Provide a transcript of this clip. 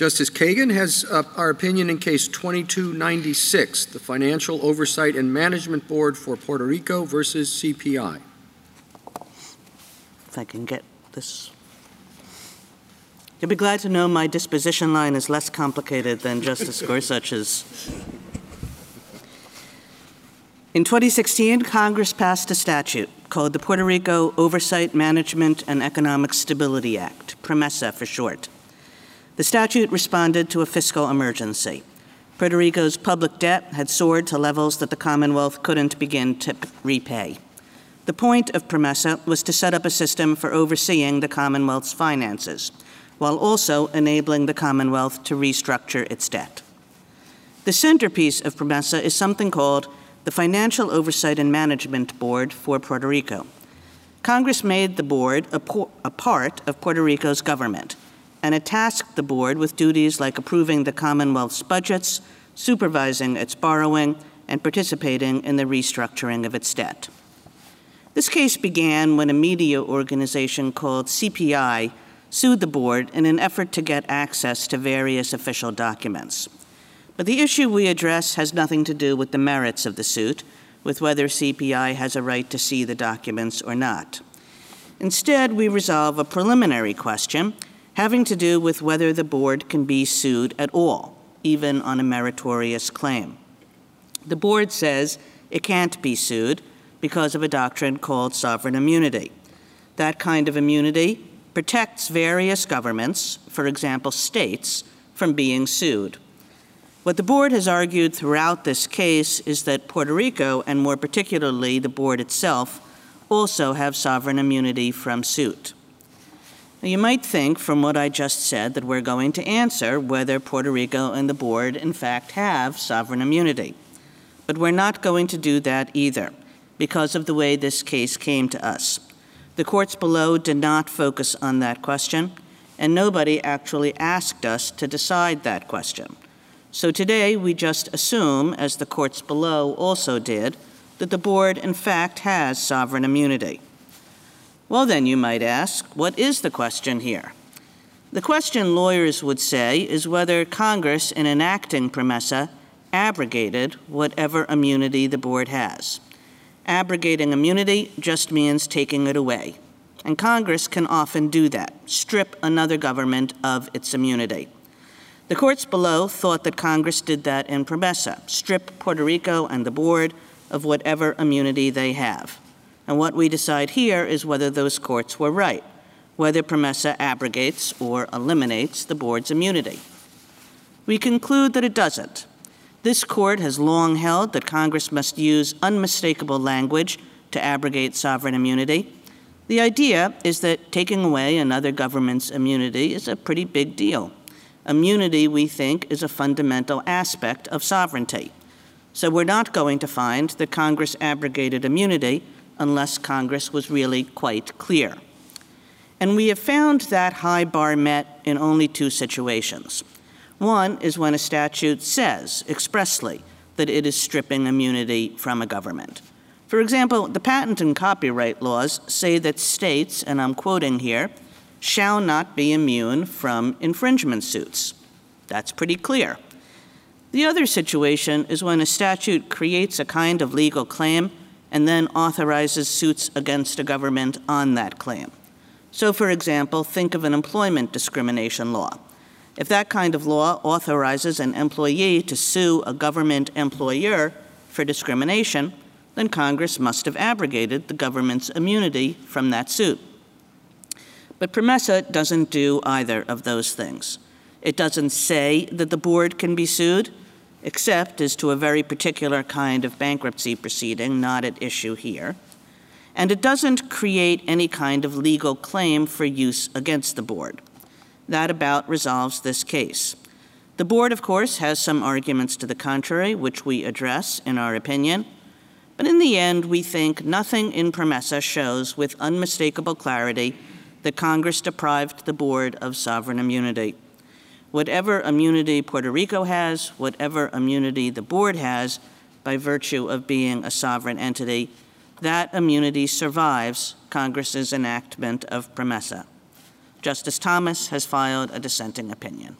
Justice Kagan has uh, our opinion in case 2296, the Financial Oversight and Management Board for Puerto Rico versus CPI. If I can get this. You'll be glad to know my disposition line is less complicated than Justice Gorsuch's. In 2016, Congress passed a statute called the Puerto Rico Oversight, Management, and Economic Stability Act, PROMESA for short. The statute responded to a fiscal emergency. Puerto Rico's public debt had soared to levels that the Commonwealth couldn't begin to repay. The point of PROMESA was to set up a system for overseeing the Commonwealth's finances, while also enabling the Commonwealth to restructure its debt. The centerpiece of PROMESA is something called the Financial Oversight and Management Board for Puerto Rico. Congress made the board a, a, part of Puerto Rico's government, and it tasked the board with duties like approving the Commonwealth's budgets, supervising its borrowing, and participating in the restructuring of its debt. This case began when a media organization called CPI sued the board in an effort to get access to various official documents. But the issue we address has nothing to do with the merits of the suit, with whether CPI has a right to see the documents or not. Instead, we resolve a preliminary question having to do with whether the board can be sued at all, even on a meritorious claim. The board says it can't be sued because of a doctrine called sovereign immunity. That kind of immunity protects various governments, for example, states, from being sued. What the board has argued throughout this case is that Puerto Rico, and more particularly the board itself, also have sovereign immunity from suit. You might think from what I just said that we're going to answer whether Puerto Rico and the board, in fact, have sovereign immunity. But we're not going to do that either because of the way this case came to us. The courts below did not focus on that question, and nobody actually asked us to decide that question. So today we just assume, as the courts below also did, that the board in fact has sovereign immunity. Well, then you might ask, what is the question here? The question lawyers would say is whether Congress, in enacting PROMESA, abrogated whatever immunity the board has. Abrogating immunity just means taking it away. And Congress can often do that, strip another government of its immunity. The courts below thought that Congress did that in PROMESA, strip Puerto Rico and the board of whatever immunity they have. And what we decide here is whether those courts were right, whether PROMESA abrogates or eliminates the board's immunity. We conclude that it doesn't. This court has long held that Congress must use unmistakable language to abrogate sovereign immunity. The idea is that taking away another government's immunity is a pretty big deal. Immunity, we think, is a fundamental aspect of sovereignty. So we're not going to find that Congress abrogated immunity unless Congress was really quite clear. And we have found that high bar met in only two situations. One is when a statute says expressly that it is stripping immunity from a government. For example, the patent and copyright laws say that states, and I'm quoting here, shall not be immune from infringement suits. That's pretty clear. The other situation is when a statute creates a kind of legal claim and then authorizes suits against a government on that claim. So, for example, think of an employment discrimination law. If that kind of law authorizes an employee to sue a government employer for discrimination, then Congress must have abrogated the government's immunity from that suit. But PROMESA doesn't do either of those things. It doesn't say that the board can be sued, except as to a very particular kind of bankruptcy proceeding not at issue here. And it doesn't create any kind of legal claim for use against the board. That about resolves this case. The board, of course, has some arguments to the contrary, which we address in our opinion. But in the end, we think nothing in PROMESA shows with unmistakable clarity that Congress deprived the board of sovereign immunity. Whatever immunity Puerto Rico has, whatever immunity the board has, by virtue of being a sovereign entity, that immunity survives Congress's enactment of PROMESA. Justice Thomas has filed a dissenting opinion.